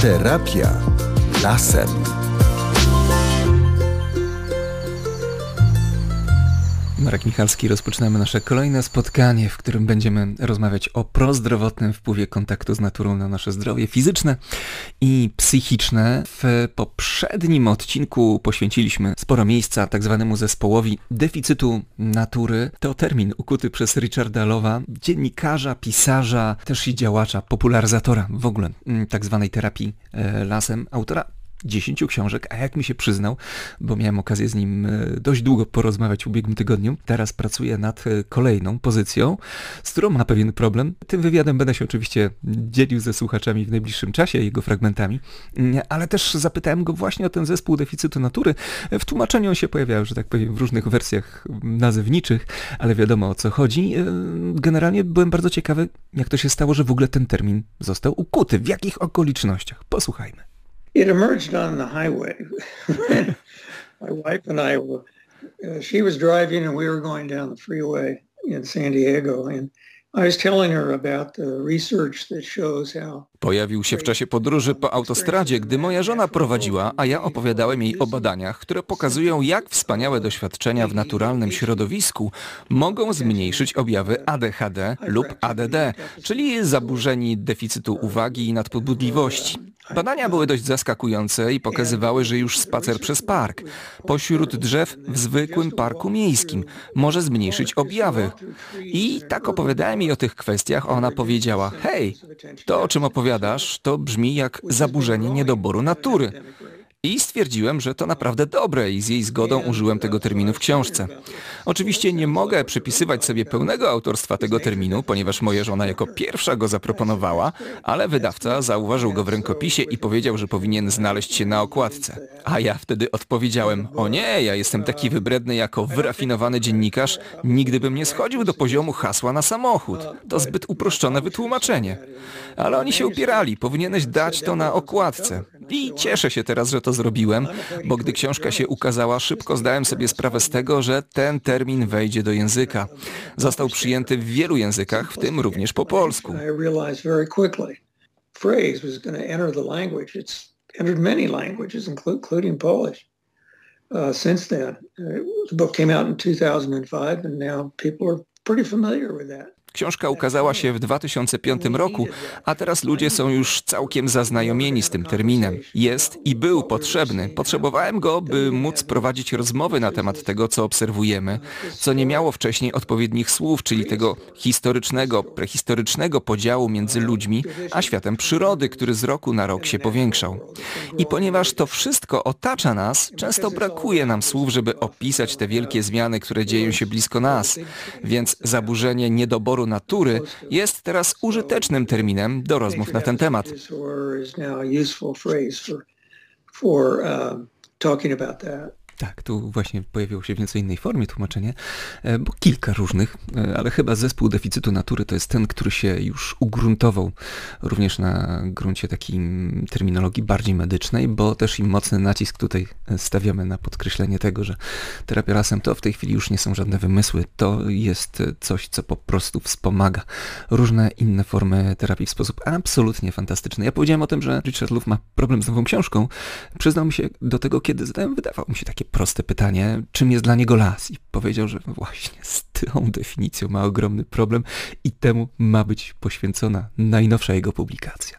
Terapia lasem. Marek Michalski, rozpoczynamy nasze kolejne spotkanie, w którym będziemy rozmawiać o prozdrowotnym wpływie kontaktu z naturą na nasze zdrowie fizyczne i psychiczne. W poprzednim odcinku poświęciliśmy sporo miejsca tak zwanemu zespołowi deficytu natury. To termin ukuty przez Richarda Lowa, dziennikarza, pisarza, też i działacza, popularyzatora w ogóle mm, tak zwanej terapii e, lasem, autora dziesięciu książek, a jak mi się przyznał, bo miałem okazję z nim e, dość długo porozmawiać w ubiegłym tygodniu, teraz pracuję nad e, kolejną pozycją, z którą ma pewien problem. Tym wywiadem będę się oczywiście dzielił ze słuchaczami w najbliższym czasie, jego fragmentami, mm, ale też zapytałem go właśnie o ten zespół deficytu natury. W tłumaczeniu on się pojawiał, że tak powiem, w różnych wersjach nazewniczych, ale wiadomo o co chodzi. E, generalnie byłem bardzo ciekawy, jak to się stało, że w ogóle ten termin został ukuty, w jakich okolicznościach. Posłuchajmy. It emerged on the highway. My wife and I were, uh, she was driving and we were going down the freeway in San Diego. And I was telling her about the research that shows how Pojawił się w czasie podróży po autostradzie, gdy moja żona prowadziła, a ja opowiadałem jej o badaniach, które pokazują, jak wspaniałe doświadczenia w naturalnym środowisku mogą zmniejszyć objawy ADHD lub ADD, czyli zaburzeni deficytu uwagi i nadpobudliwości. Badania były dość zaskakujące i pokazywały, że już spacer przez park, pośród drzew w zwykłym parku miejskim, może zmniejszyć objawy. I tak opowiadałem jej o tych kwestiach, a ona powiedziała, hej, to o czym opowiadasz, to brzmi jak zaburzenie niedoboru natury. I stwierdziłem, że to naprawdę dobre i z jej zgodą użyłem tego terminu w książce. Oczywiście nie mogę przypisywać sobie pełnego autorstwa tego terminu, ponieważ moja żona jako pierwsza go zaproponowała, ale wydawca zauważył go w rękopisie i powiedział, że powinien znaleźć się na okładce. A ja wtedy odpowiedziałem, o nie, ja jestem taki wybredny jako wyrafinowany dziennikarz, nigdy bym nie schodził do poziomu hasła na samochód. To zbyt uproszczone wytłumaczenie. Ale oni się upierali, powinieneś dać to na okładce. I cieszę się teraz, że to zrobiłem, bo gdy książka się ukazała, szybko zdałem sobie sprawę z tego, że ten termin wejdzie do języka. Został przyjęty w wielu językach, w tym również po polsku. Uh, since then, uh, the book came out in 2005 and now people are pretty familiar with that. Książka ukazała się w 2005 roku, a teraz ludzie są już całkiem zaznajomieni z tym terminem. Jest i był potrzebny. Potrzebowałem go, by móc prowadzić rozmowy na temat tego, co obserwujemy, co nie miało wcześniej odpowiednich słów, czyli tego historycznego, prehistorycznego podziału między ludźmi a światem przyrody, który z roku na rok się powiększał. I ponieważ to wszystko otacza nas, często brakuje nam słów, żeby opisać te wielkie zmiany, które dzieją się blisko nas. Więc zaburzenie niedoboru natury jest teraz użytecznym terminem do rozmów na ten temat. Tak, tu właśnie pojawiło się w nieco innej formie tłumaczenie, e, bo kilka różnych, e, ale chyba zespół deficytu natury to jest ten, który się już ugruntował również na gruncie takiej terminologii bardziej medycznej, bo też i mocny nacisk tutaj stawiamy na podkreślenie tego, że terapia lasem to w tej chwili już nie są żadne wymysły, to jest coś, co po prostu wspomaga różne inne formy terapii w sposób absolutnie fantastyczny. Ja powiedziałem o tym, że Richard Luff ma problem z nową książką. Przyznał mi się do tego, kiedy zadałem, wydawał mi się takie proste pytanie, czym jest dla niego las? I powiedział, że właśnie z tą definicją ma ogromny problem i temu ma być poświęcona najnowsza jego publikacja.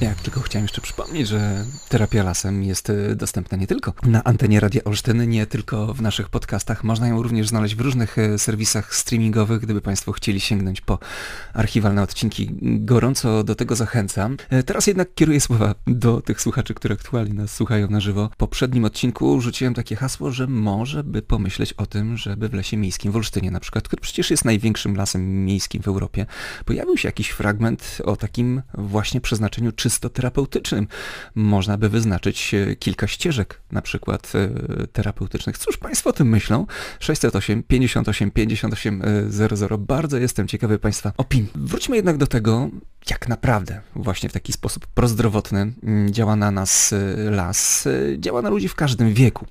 Jak tylko chciałem jeszcze przypomnieć, że terapia lasem jest e, dostępna nie tylko na antenie Radia Olsztyn, nie tylko w naszych podcastach. Można ją również znaleźć w różnych e, serwisach streamingowych, gdyby Państwo chcieli sięgnąć po archiwalne odcinki. Gorąco do tego zachęcam. E, teraz jednak kieruję słowa do tych słuchaczy, które aktualnie nas słuchają na żywo. W poprzednim odcinku rzuciłem takie hasło, że może by pomyśleć o tym, żeby w lesie miejskim w Olsztynie na przykład, który przecież jest największym lasem miejskim w Europie, pojawił się jakiś fragment o takim właśnie przeznaczeniu czysto terapeutycznym terapeutycznym. Można by wyznaczyć e, kilka ścieżek, na przykład e, terapeutycznych. Cóż Państwo o tym myślą? 608 58 58 00. Bardzo jestem ciekawy Państwa opinii. Wróćmy jednak do tego, jak naprawdę właśnie w taki sposób prozdrowotny mm, działa na nas y, las, działa na ludzi w każdym wieku.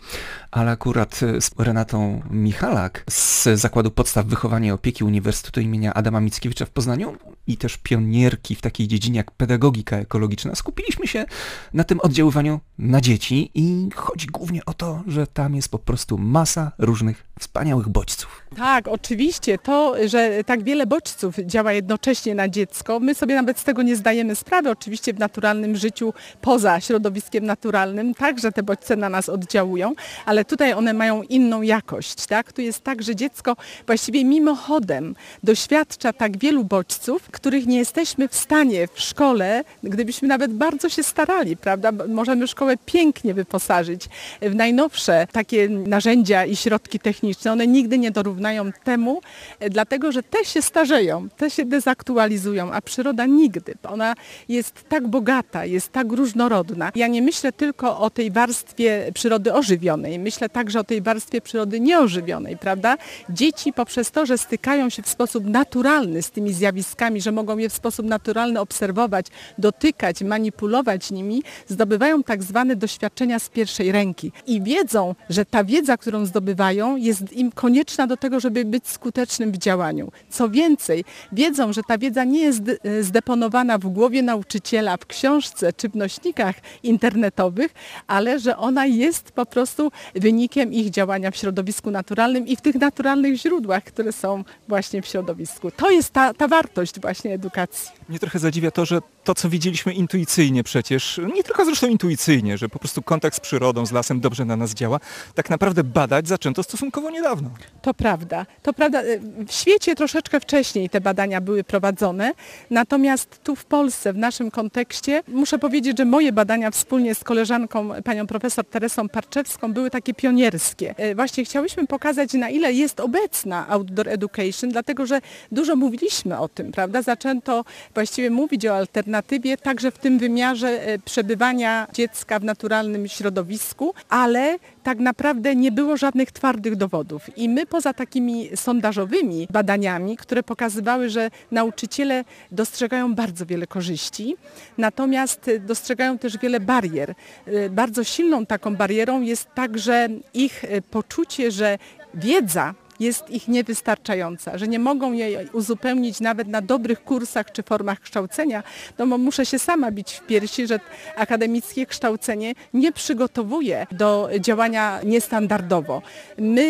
Ale akurat z Renatą Michalak z Zakładu Podstaw Wychowania i Opieki Uniwersytetu imienia Adama Mickiewicza w Poznaniu i też pionierki w takiej dziedzinie jak pedagogika ekologiczna skupiliśmy się na tym oddziaływaniu na dzieci i chodzi głównie o to, że tam jest po prostu masa różnych wspaniałych bodźców. Tak, oczywiście. To, że tak wiele bodźców działa jednocześnie na dziecko, my sobie nawet z tego nie zdajemy sprawy. Oczywiście w naturalnym życiu, poza środowiskiem naturalnym, także te bodźce na nas oddziałują, ale tutaj one mają inną jakość. Tak? Tu jest tak, że dziecko właściwie mimochodem doświadcza tak wielu bodźców, których nie jesteśmy w stanie w szkole, gdybyśmy nawet bardzo się starali, prawda? Możemy szkołę pięknie wyposażyć w najnowsze takie narzędzia i środki techniczne. One nigdy nie dorównają temu, dlatego że te się starzeją, te się dezaktualizują, a przyroda nigdy. Ona jest tak bogata, jest tak różnorodna. Ja nie myślę tylko o tej warstwie przyrody ożywionej, myślę także o tej warstwie przyrody nieożywionej, prawda? Dzieci poprzez to, że stykają się w sposób naturalny z tymi zjawiskami, że mogą je w sposób naturalny obserwować, dotykać, manipulować nimi, zdobywają tak zwane doświadczenia z pierwszej ręki i wiedzą, że ta wiedza, którą zdobywają jest im konieczna do tego, żeby być skutecznym w działaniu. Co więcej, wiedzą, że ta wiedza nie jest zdeponowana w głowie nauczyciela, w książce czy w nośnikach internetowych, ale że ona jest po prostu wynikiem ich działania w środowisku naturalnym i w tych naturalnych źródłach, które są właśnie w środowisku. To jest ta, ta wartość właśnie edukacji. Mnie trochę zadziwia to, że to, co widzieliśmy intuicyjnie przecież, nie tylko zresztą intuicyjnie, że po prostu kontakt z przyrodą, z lasem dobrze na nas działa, tak naprawdę badać zaczęto stosunkowo niedawno. To prawda. To prawda. W świecie troszeczkę wcześniej te badania były prowadzone, natomiast tu w Polsce, w naszym kontekście, muszę powiedzieć, że moje badania wspólnie z koleżanką, panią profesor Teresą Parczewską, były takie pionierskie. E, właśnie chciałyśmy pokazać, na ile jest obecna outdoor education, dlatego że dużo mówiliśmy o tym, prawda? Zaczęto właściwie mówić o alternatywie także w tym wymiarze e, przebywania dziecka w naturalnym środowisku, ale tak naprawdę nie było żadnych twardych dowodów. I my poza takimi sondażowymi badaniami, które pokazywały, że nauczyciele dostrzegają bardzo wiele korzyści, natomiast dostrzegają też wiele barier. E, bardzo silną taką barierą jest także ich e, poczucie, że wiedza jest ich niewystarczająca, że nie mogą jej uzupełnić nawet na dobrych kursach czy formach kształcenia, no bo muszę się sama bić w piersi, że akademickie kształcenie nie przygotowuje do działania niestandardowo. My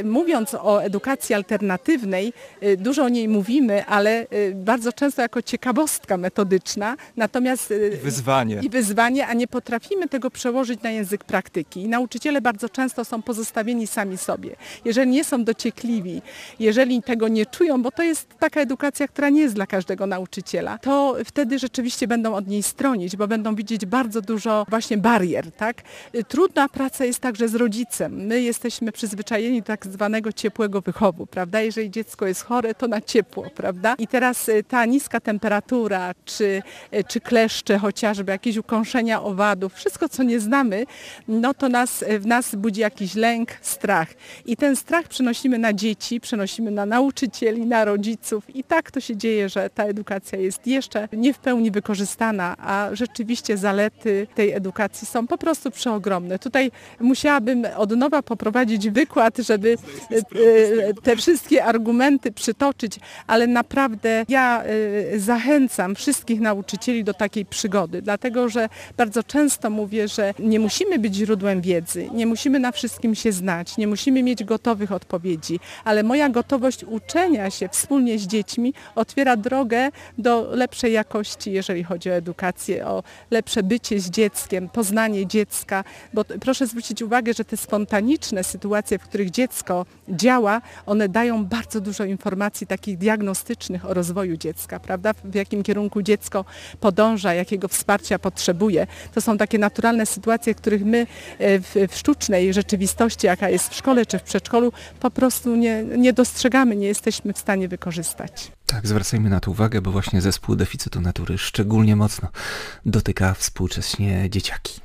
y, mówiąc o edukacji alternatywnej, y, dużo o niej mówimy, ale y, bardzo często jako ciekawostka metodyczna, natomiast wyzwanie. i wyzwanie, a nie potrafimy tego przełożyć na język praktyki. I nauczyciele bardzo często są pozostawieni sami sobie. Jeżeli nie są dociekliwi, jeżeli tego nie czują, bo to jest taka edukacja, która nie jest dla każdego nauczyciela, to wtedy rzeczywiście będą od niej stronić, bo będą widzieć bardzo dużo właśnie barier. Tak? Trudna praca jest także z rodzicem. My jesteśmy przyzwyczajeni do tak zwanego ciepłego wychowu, prawda? Jeżeli dziecko jest chore, to na ciepło, prawda? I teraz y, ta niska temperatura, czy, y, czy kleszcze chociażby, jakieś ukąszenia owadów, wszystko co nie znamy, no to nas, w nas budzi jakiś lęk, strach. I ten strach przenosimy na dzieci, przenosimy na nauczycieli, na rodziców. I tak to się dzieje, że ta edukacja jest jeszcze nie w pełni wykorzystana, a rzeczywiście zalety tej edukacji są po prostu przeogromne. Tutaj musiałabym od nowa poprowadzić wykład, żeby e, e, te wszystkie argumenty przytoczyć, ale naprawdę ja e, zachęcam wszystkich nauczycieli do takiej przygody, dlatego że bardzo często mówię, że nie musimy być źródłem wiedzy, nie musimy na wszystkim się znać, nie musimy mieć gotowych odpowiedzi, ale moja gotowość uczenia się wspólnie z dziećmi otwiera drogę do lepszej jakości, jeżeli chodzi o edukację, o lepsze bycie z dzieckiem, poznanie dziecka, bo proszę zwrócić uwagę, że te spontaniczne sytuacje, w których dziecko działa, one dają bardzo dużo informacji takich diagnostycznych o rozwoju dziecka, prawda? W jakim kierunku dziecko podąża, jakiego wsparcia potrzebuje. To są takie naturalne sytuacje, których my e, w, w sztucznej rzeczywistości, jaka jest w szkole czy w przedszkolu, po prostu nie, nie dostrzegamy, nie jesteśmy w stanie wykorzystać. Tak, zwracajmy na to uwagę, bo właśnie zespół deficytu natury szczególnie mocno dotyka współcześnie dzieciaki.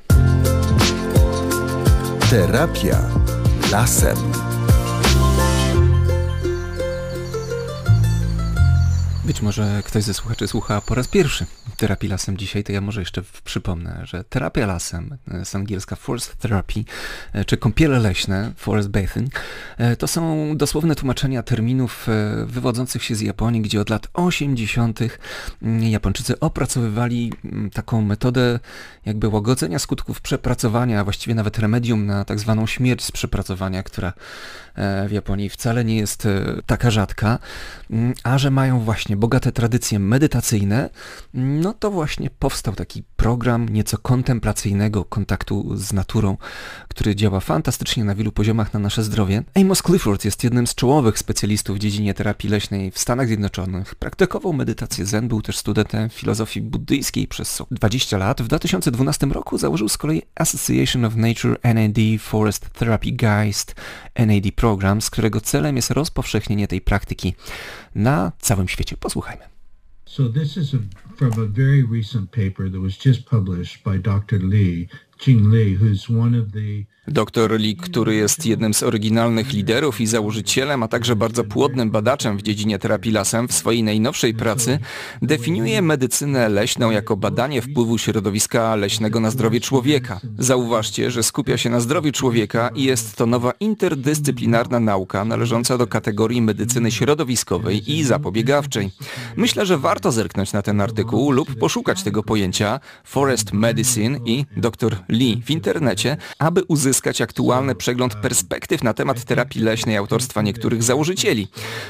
Terapia lasem. Być może ktoś ze słuchaczy słucha po raz pierwszy terapii lasem dzisiaj, to ja może jeszcze przypomnę, że terapia lasem e, z angielska forest therapy, e, czy kąpiele leśne, forest bathing, e, to są dosłowne tłumaczenia terminów wywodzących się z Japonii, gdzie od lat 80. Mm, Japończycy opracowywali mm, taką metodę jakby łagodzenia skutków przepracowania, a właściwie nawet remedium na tak zwaną śmierć z przepracowania, która w Japonii wcale nie jest taka rzadka, mm, a że mają właśnie bogate tradycje medytacyjne, no to właśnie powstał taki program nieco kontemplacyjnego kontaktu z naturą, który działa fantastycznie na wielu poziomach na nasze zdrowie. Amos Clifford jest jednym z czołowych specjalistów w dziedzinie terapii leśnej w Stanach Zjednoczonych. Praktykował medytację zen, był też studentem filozofii buddyjskiej przez 20 lat. W 2012 roku założył z kolei Association of Nature NAD Forest Therapy Geist NAD Program, z którego celem jest rozpowszechnienie tej praktyki na całym świecie. Posłuchajmy. So this is a, from a very recent paper that was just published by Dr. Lee, Dr Lee, który jest jednym z oryginalnych liderów i założycielem, a także bardzo płodnym badaczem w dziedzinie terapii lasem, w swojej najnowszej pracy definiuje medycynę leśną jako badanie wpływu środowiska leśnego na zdrowie człowieka. Zauważcie, że skupia się na zdrowiu człowieka i jest to nowa interdyscyplinarna nauka należąca do kategorii medycyny środowiskowej i zapobiegawczej. Myślę, że warto zerknąć na ten artykuł lub poszukać tego pojęcia Forest Medicine i dr Lee w internecie, aby uzyskać aktualny przegląd perspektyw na temat terapii leśnej autorstwa niektórych założycieli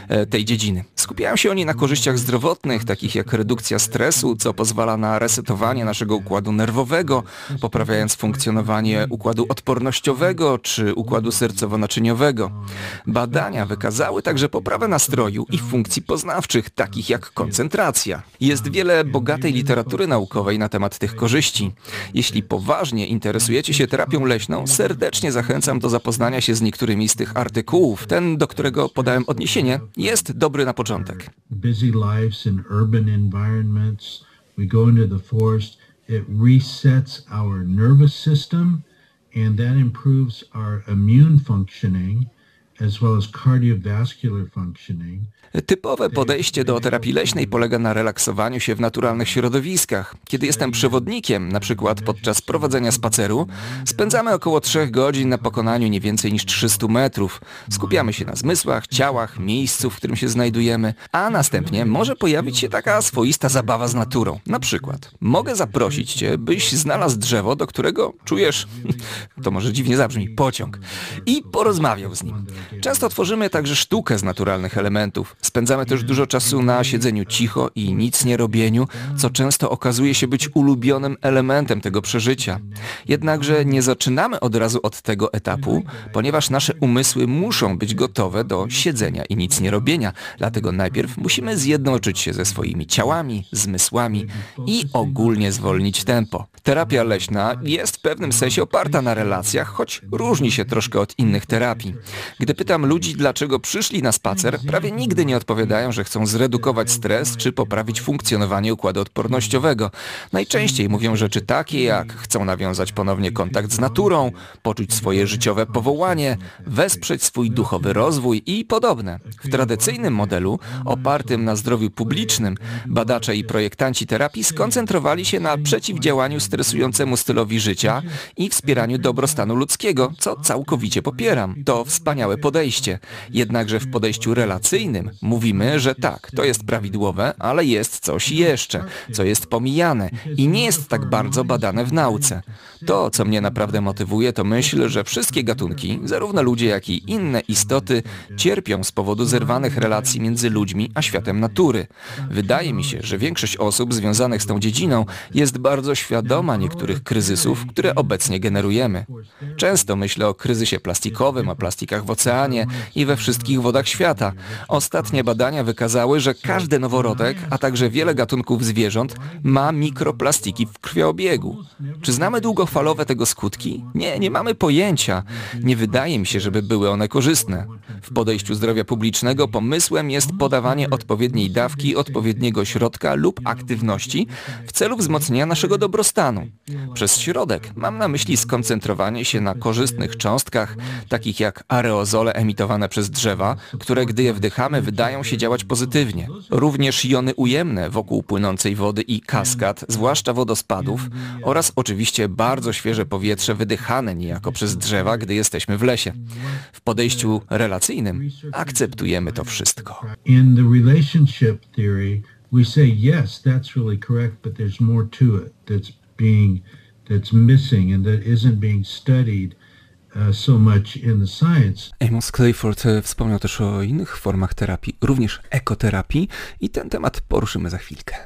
e, tej dziedziny. Skupiają się oni na korzyściach zdrowotnych, takich jak redukcja stresu, co pozwala na resetowanie naszego układu nerwowego, poprawiając funkcjonowanie układu odpornościowego czy układu sercowo-naczyniowego. Badania wykazały także poprawę nastroju i funkcji poznawczych, takich jak koncentracja. Jest wiele bogatej literatury naukowej na temat tych korzyści. Jeśli poważnie interesujecie się terapią leśną, serdecznie zachęcam do zapoznania się z niektórymi z tych artykułów. Ten, do którego podałem odniesienie, jest dobry na początek. It resets our nervous system and that improves our immune functioning. Typowe podejście do terapii leśnej polega na relaksowaniu się w naturalnych środowiskach. Kiedy jestem przewodnikiem, na przykład podczas prowadzenia spaceru, spędzamy około 3 godzin na pokonaniu nie więcej niż 300 metrów. Skupiamy się na zmysłach, ciałach, miejscu, w którym się znajdujemy, a następnie może pojawić się taka swoista zabawa z naturą. Na przykład, mogę zaprosić Cię, byś znalazł drzewo, do którego czujesz, to może dziwnie zabrzmi, pociąg i porozmawiał z nim. Często tworzymy także sztukę z naturalnych elementów. Spędzamy też dużo czasu na siedzeniu cicho i nic nie robieniu, co często okazuje się być ulubionym elementem tego przeżycia. Jednakże nie zaczynamy od razu od tego etapu, ponieważ nasze umysły muszą być gotowe do siedzenia i nic nie robienia. Dlatego najpierw musimy zjednoczyć się ze swoimi ciałami, zmysłami i ogólnie zwolnić tempo. Terapia leśna jest w pewnym sensie oparta na relacjach, choć różni się troszkę od innych terapii. Gdy pytam ludzi, dlaczego przyszli na spacer, prawie nigdy nie odpowiadają, że chcą zredukować stres czy poprawić funkcjonowanie układu odpornościowego. Najczęściej mówią rzeczy takie jak chcą nawiązać ponownie kontakt z naturą, poczuć swoje życiowe powołanie, wesprzeć swój duchowy rozwój i podobne. W tradycyjnym modelu, opartym na zdrowiu publicznym, badacze i projektanci terapii skoncentrowali się na przeciwdziałaniu stresującemu stylowi życia i wspieraniu dobrostanu ludzkiego, co całkowicie popieram. To wspaniałe podejście. Jednakże w podejściu relacyjnym mówimy, że tak, to jest prawidłowe, ale jest coś jeszcze, co jest pomijane i nie jest tak bardzo badane w nauce. To, co mnie naprawdę motywuje, to myśl, że wszystkie gatunki, zarówno ludzie, jak i inne istoty, cierpią z powodu zerwanych relacji między ludźmi a światem natury. Wydaje mi się, że większość osób związanych z tą dziedziną jest bardzo świadoma niektórych kryzysów, które obecnie generujemy. Często myślę o kryzysie plastikowym, o plastikach w oceanie, i we wszystkich wodach świata. Ostatnie badania wykazały, że każdy noworodek, a także wiele gatunków zwierząt ma mikroplastiki w krwiobiegu. Czy znamy długofalowe tego skutki? Nie, nie mamy pojęcia. Nie wydaje mi się, żeby były one korzystne. W podejściu zdrowia publicznego pomysłem jest podawanie odpowiedniej dawki, odpowiedniego środka lub aktywności w celu wzmocnienia naszego dobrostanu. Przez środek mam na myśli skoncentrowanie się na korzystnych cząstkach, takich jak areozole emitowane przez drzewa, które gdy je wdychamy wydają się działać pozytywnie. Również jony ujemne wokół płynącej wody i kaskad, zwłaszcza wodospadów oraz oczywiście bardzo świeże powietrze wydychane niejako przez drzewa, gdy jesteśmy w lesie. W podejściu relacyjnym akceptujemy to wszystko. We say yes, that's really correct, but there's more to it that's being that's missing and that isn't being studied uh, so much in the science. Amos Clayford e, wspomniał też o innych formach terapii, również ekoterapii i ten temat poruszymy za chwilkę.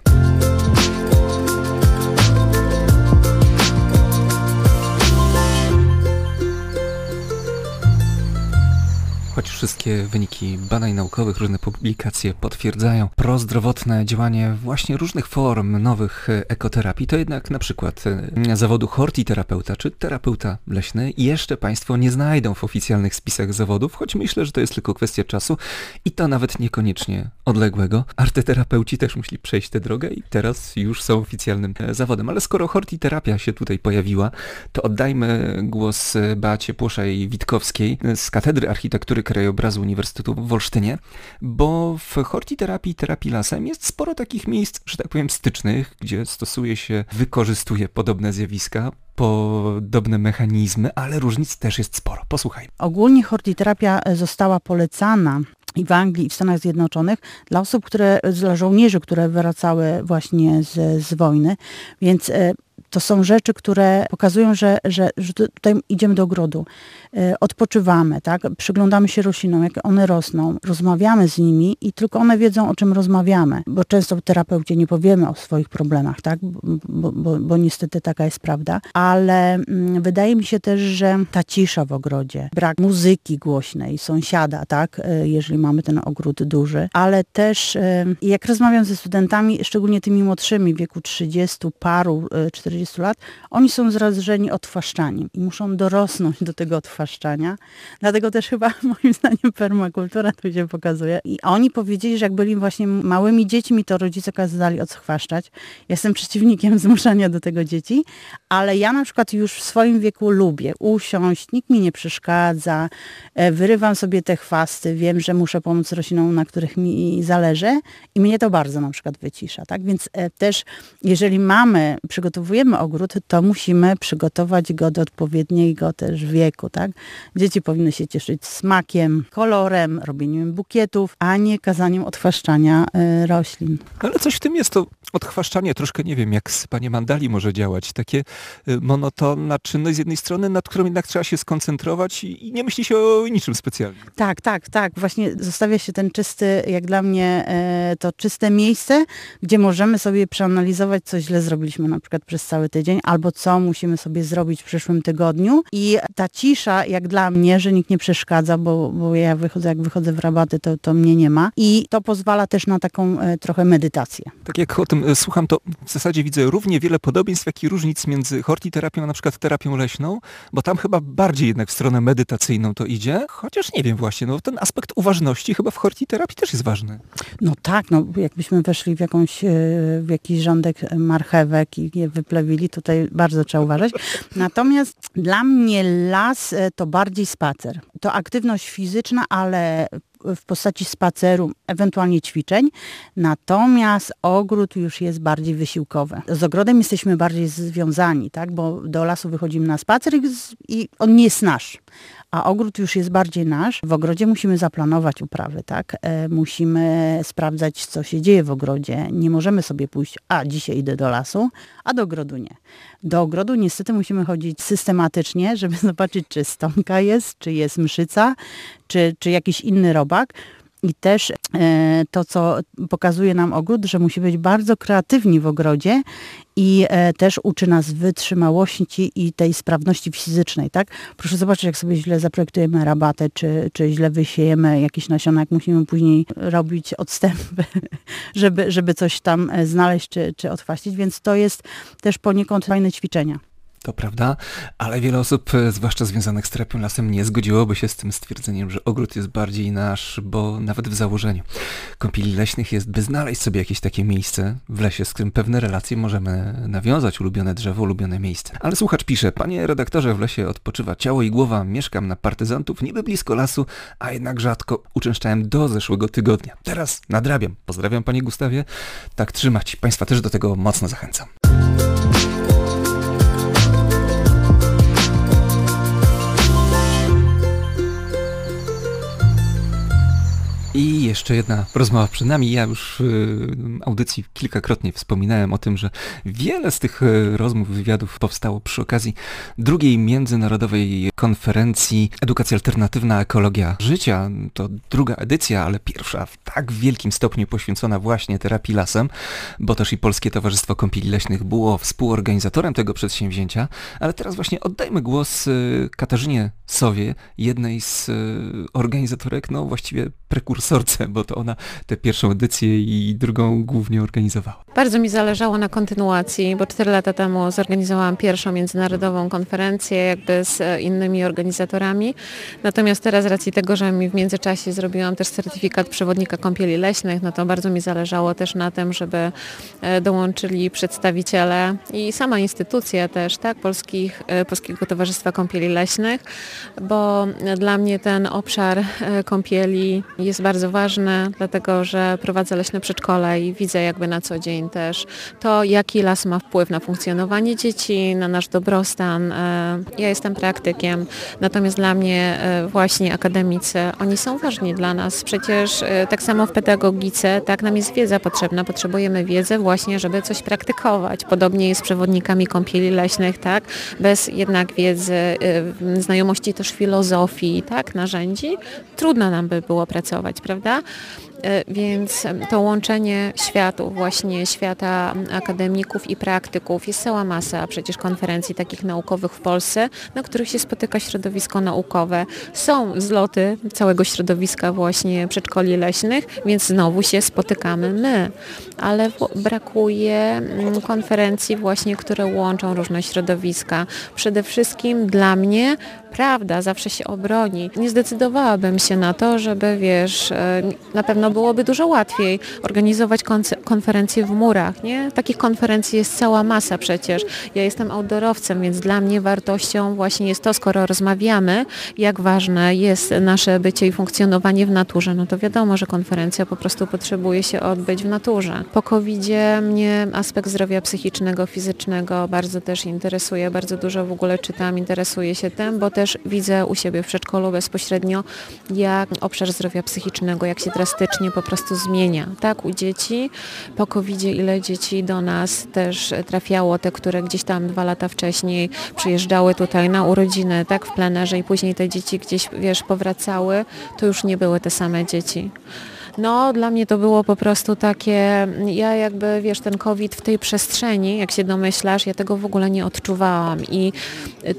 Choć wszystkie wyniki badań naukowych, różne publikacje potwierdzają prozdrowotne działanie właśnie różnych form nowych e, ekoterapii, to jednak na przykład e, zawodu hortiterapeuta czy terapeuta leśny jeszcze Państwo nie znajdą w oficjalnych spisach zawodów, choć myślę, że to jest tylko kwestia czasu i to nawet niekoniecznie odległego. Arteterapeuci też musieli przejść tę drogę i teraz już są oficjalnym e, zawodem. Ale skoro hortiterapia się tutaj pojawiła, to oddajmy głos Beacie Płoszaj-Witkowskiej z Katedry Architektury Krajobrazu Uniwersytetu w Olsztynie, bo w hortiterapii i terapii lasem jest sporo takich miejsc, że tak powiem, stycznych, gdzie stosuje się, wykorzystuje podobne zjawiska, podobne mechanizmy, ale różnic też jest sporo. Posłuchaj. Ogólnie hortiterapia została polecana i w Anglii i w Stanach Zjednoczonych dla osób, które, dla żołnierzy, które wracały właśnie z, z wojny, więc e, to są rzeczy, które pokazują, że, że, że tutaj idziemy do ogrodu, e, odpoczywamy, tak? przyglądamy się roślinom, jak one rosną, rozmawiamy z nimi i tylko one wiedzą, o czym rozmawiamy, bo często terapeucie nie powiemy o swoich problemach, tak? bo, bo, bo niestety taka jest prawda, ale mm, wydaje mi się też, że ta cisza w ogrodzie, brak muzyki głośnej, sąsiada, tak? E, jeżeli mamy ten ogród duży, ale też e, jak rozmawiam ze studentami, szczególnie tymi młodszymi, w wieku 30 paru, 40 40 lat, oni są zrażeni odfaszczaniem i muszą dorosnąć do tego odfaszczania. Dlatego też chyba moim zdaniem permakultura tu się pokazuje. I oni powiedzieli, że jak byli właśnie małymi dziećmi, to rodzice kazali odchwaszczać. Jestem przeciwnikiem zmuszania do tego dzieci, ale ja na przykład już w swoim wieku lubię usiąść, nikt mi nie przeszkadza, e, wyrywam sobie te chwasty, wiem, że muszę pomóc roślinom, na których mi zależy i mnie to bardzo na przykład wycisza. Tak? Więc e, też jeżeli mamy, przygotowujemy ogród, to musimy przygotować go do odpowiedniego też wieku, tak? Dzieci powinny się cieszyć smakiem, kolorem, robieniem bukietów, a nie kazaniem odchwaszczania y, roślin. Ale coś w tym jest to odchwaszczanie, troszkę nie wiem, jak z panie mandali może działać. Takie y, monotonna czynność z jednej strony, nad którą jednak trzeba się skoncentrować i, i nie myśli się o niczym specjalnie. Tak, tak, tak. Właśnie zostawia się ten czysty, jak dla mnie, e, to czyste miejsce, gdzie możemy sobie przeanalizować, co źle zrobiliśmy na przykład przez cały tydzień, albo co musimy sobie zrobić w przyszłym tygodniu. I ta cisza, jak dla mnie, że nikt nie przeszkadza, bo, bo ja wychodzę, jak wychodzę w rabaty, to, to mnie nie ma. I to pozwala też na taką e, trochę medytację. Tak jak o tym e, słucham, to w zasadzie widzę równie wiele podobieństw, jak i różnic między hortiterapią, a na przykład terapią leśną, bo tam chyba bardziej jednak w stronę medytacyjną to idzie, chociaż nie wiem właśnie, no ten aspekt uważności chyba w hortiterapii też jest ważny. No tak, no jakbyśmy weszli w jakąś, e, w jakiś rządek marchewek i je wyplewili, tutaj bardzo trzeba uważać. Natomiast dla mnie las e, to bardziej spacer. To aktywność fizyczna, ale w postaci spaceru, ewentualnie ćwiczeń. Natomiast ogród już jest bardziej wysiłkowy. Z ogrodem jesteśmy bardziej związani, tak? bo do lasu wychodzimy na spacer i on nie jest nasz a ogród już jest bardziej nasz. W ogrodzie musimy zaplanować uprawy, tak? E, musimy sprawdzać, co się dzieje w ogrodzie. Nie możemy sobie pójść, a dzisiaj idę do lasu, a do ogrodu nie. Do ogrodu niestety musimy chodzić systematycznie, żeby zobaczyć, czy stonka jest, czy jest mszyca, czy, czy jakiś inny robak. I też e, to, co pokazuje nam ogród, że musi być bardzo kreatywni w ogrodzie i e, też uczy nas wytrzymałości i tej sprawności fizycznej, tak? Proszę zobaczyć, jak sobie źle zaprojektujemy rabatę, czy, czy źle wysiejemy jakieś nasiona, jak musimy później robić odstępy, żeby, żeby coś tam e, znaleźć, czy, czy odchwaścić, więc to jest też poniekąd fajne ćwiczenia. To prawda, ale wiele osób, e, zwłaszcza związanych z terapią lasem, nie zgodziłoby się z tym stwierdzeniem, że ogród jest bardziej nasz, bo nawet w założeniu kąpieli leśnych jest, by znaleźć sobie jakieś takie miejsce w lesie, z którym pewne relacje możemy nawiązać, ulubione drzewo, ulubione miejsce. Ale słuchacz pisze, panie redaktorze, w lesie odpoczywa ciało i głowa, mieszkam na partyzantów, niby blisko lasu, a jednak rzadko uczęszczałem do zeszłego tygodnia. Teraz nadrabiam. Pozdrawiam panie Gustawie. Tak trzymać. Państwa też do tego mocno zachęcam. Jeszcze jedna rozmowa przed nami. Ja już w audycji kilkakrotnie wspominałem o tym, że wiele z tych e, rozmów, wywiadów powstało przy okazji drugiej międzynarodowej konferencji Edukacja Alternatywna Ekologia Życia. To druga edycja, ale pierwsza w tak wielkim stopniu poświęcona właśnie terapii lasem, bo też i Polskie Towarzystwo Kąpieli Leśnych było współorganizatorem tego przedsięwzięcia. Ale teraz właśnie oddajmy głos e, Katarzynie Sowie, jednej z organizatorek, no właściwie prekursorce, bo to ona tę pierwszą edycję i drugą głównie organizowała. Bardzo mi zależało na kontynuacji, bo cztery lata temu zorganizowałam pierwszą międzynarodową konferencję jakby z e, innymi organizatorami. Natomiast teraz z racji tego, że mi w międzyczasie zrobiłam też certyfikat przewodnika kąpieli leśnych, no to bardzo mi zależało też na tym, żeby e, dołączyli przedstawiciele i sama instytucja też, tak, Polskich, Polskiego Towarzystwa Kąpieli Leśnych, bo dla mnie ten obszar kąpieli jest bardzo ważny, dlatego że prowadzę leśne przedszkole i widzę jakby na co dzień też to, jaki las ma wpływ na funkcjonowanie dzieci, na nasz dobrostan. E, ja jestem praktykiem, natomiast dla mnie e, właśnie akademicy, oni są ważni dla nas. Przecież e, tak samo w pedagogice, tak nam jest wiedza potrzebna, potrzebujemy wiedzy właśnie, żeby coś praktykować. Podobnie jest z przewodnikami kąpieli leśnych, tak? Bez jednak wiedzy, znajomości też filozofii, tak? Narzędzi, trudno nam by było pracować pracować, prawda? E, więc to łączenie światów, właśnie świata akademików i praktyków, jest cała masa przecież konferencji takich naukowych w Polsce, na których się spotyka środowisko naukowe. Są zloty całego środowiska właśnie przedszkoli leśnych, więc znowu się spotykamy my, ale brakuje konferencji właśnie, które łączą różne środowiska. Przede wszystkim dla mnie prawda zawsze się obroni. Nie zdecydowałabym się na to, żeby wiesz, e, na pewno byłoby dużo łatwiej organizować konferencje w murach, nie? Takich konferencji jest cała masa przecież. Ja jestem outdoorowcem, więc dla mnie wartością właśnie jest to, skoro rozmawiamy, jak ważne jest nasze bycie i funkcjonowanie w naturze, no to wiadomo, że konferencja po prostu potrzebuje się odbyć w naturze. Po covid mnie aspekt zdrowia psychicznego, fizycznego bardzo też interesuje, bardzo dużo w ogóle czytam, interesuję się tym, bo też widzę u siebie w przedszkolu bezpośrednio, jak obszar zdrowia psychicznego, jak się drastycznie po prostu zmienia. Tak, u dzieci po covid ile dzieci do nas też trafiało, te, które gdzieś tam dwa lata wcześniej przyjeżdżały tutaj na urodziny, tak, w plenerze i później te dzieci gdzieś, wiesz, powracały, to już nie były te same dzieci. No, dla mnie to było po prostu takie, ja jakby, wiesz, ten COVID w tej przestrzeni, jak się domyślasz, ja tego w ogóle nie odczuwałam. I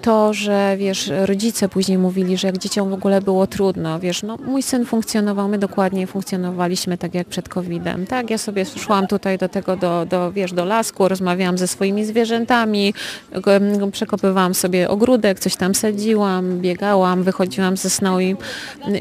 to, że, wiesz, rodzice później mówili, że jak dzieciom w ogóle było trudno, wiesz, no, mój syn funkcjonował, my dokładnie funkcjonowaliśmy tak jak przed COVID-em, tak, ja sobie szłam tutaj do tego, do, do wiesz, do lasku, rozmawiałam ze swoimi zwierzętami, przekopywałam sobie ogródek, coś tam sadziłam, biegałam, wychodziłam ze snu i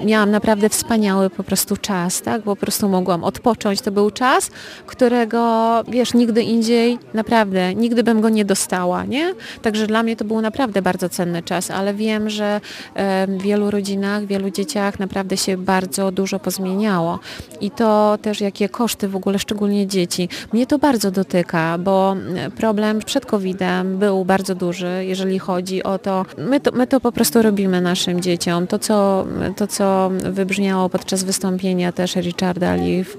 miałam naprawdę wspaniały po prostu czas, tak, po prostu mogłam odpocząć. To był czas, którego, wiesz, nigdy indziej, naprawdę, nigdy bym go nie dostała, nie? Także dla mnie to był naprawdę bardzo cenny czas, ale wiem, że e, w wielu rodzinach, wielu dzieciach naprawdę się bardzo dużo pozmieniało. I to też jakie koszty w ogóle, szczególnie dzieci. Mnie to bardzo dotyka, bo problem przed COVID-em był bardzo duży, jeżeli chodzi o to, my to, my to po prostu robimy naszym dzieciom. To co, to, co wybrzmiało podczas wystąpienia też Richarda Leaf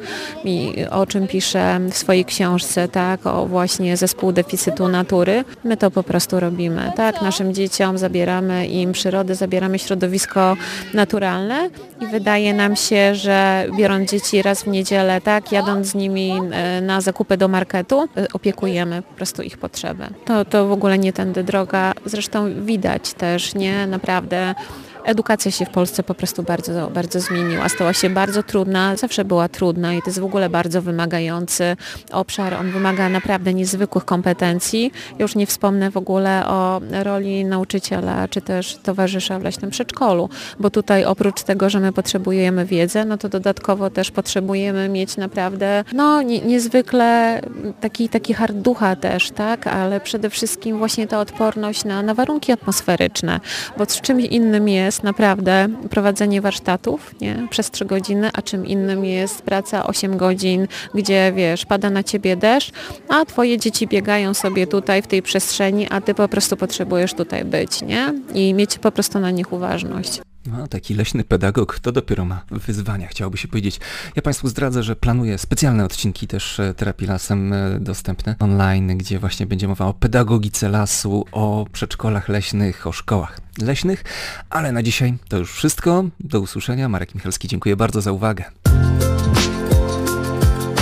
o czym pisze w swojej książce, tak, o właśnie zespół deficytu natury. My to po prostu robimy, tak, naszym dzieciom zabieramy im przyrodę, zabieramy środowisko naturalne i wydaje nam się, że biorąc dzieci raz w niedzielę, tak, jadąc z nimi e, na zakupy do marketu, e, opiekujemy po prostu ich potrzeby. To, to w ogóle nie tędy droga. Zresztą widać też, nie, naprawdę edukacja się w Polsce po prostu bardzo, bardzo zmieniła. Stała się bardzo trudna, zawsze była trudna i to jest w ogóle bardzo wymagający obszar. On wymaga naprawdę niezwykłych kompetencji. Już nie wspomnę w ogóle o roli nauczyciela czy też towarzysza w leśnym przedszkolu, bo tutaj oprócz tego, że my potrzebujemy wiedzę, no to dodatkowo też potrzebujemy mieć naprawdę no nie, niezwykle taki, taki hard ducha też, tak, ale przede wszystkim właśnie ta odporność na, na warunki atmosferyczne, bo z czymś innym jest jest naprawdę prowadzenie warsztatów nie, przez 3 godziny, a czym innym jest praca 8 godzin, gdzie wiesz, pada na ciebie deszcz, a twoje dzieci biegają sobie tutaj w tej przestrzeni, a ty po prostu potrzebujesz tutaj być, nie? I mieć po prostu na nich uważność. No, taki leśny pedagog to dopiero ma wyzwania, chciałoby się powiedzieć. Ja Państwu zdradzę, że planuję specjalne odcinki też e, terapii lasem e, dostępne online, gdzie właśnie będzie mowa o pedagogice lasu, o przedszkolach leśnych, o szkołach leśnych. Ale na dzisiaj to już wszystko. Do usłyszenia. Marek Michalski, dziękuję bardzo za uwagę.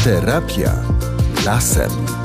Terapia lasem.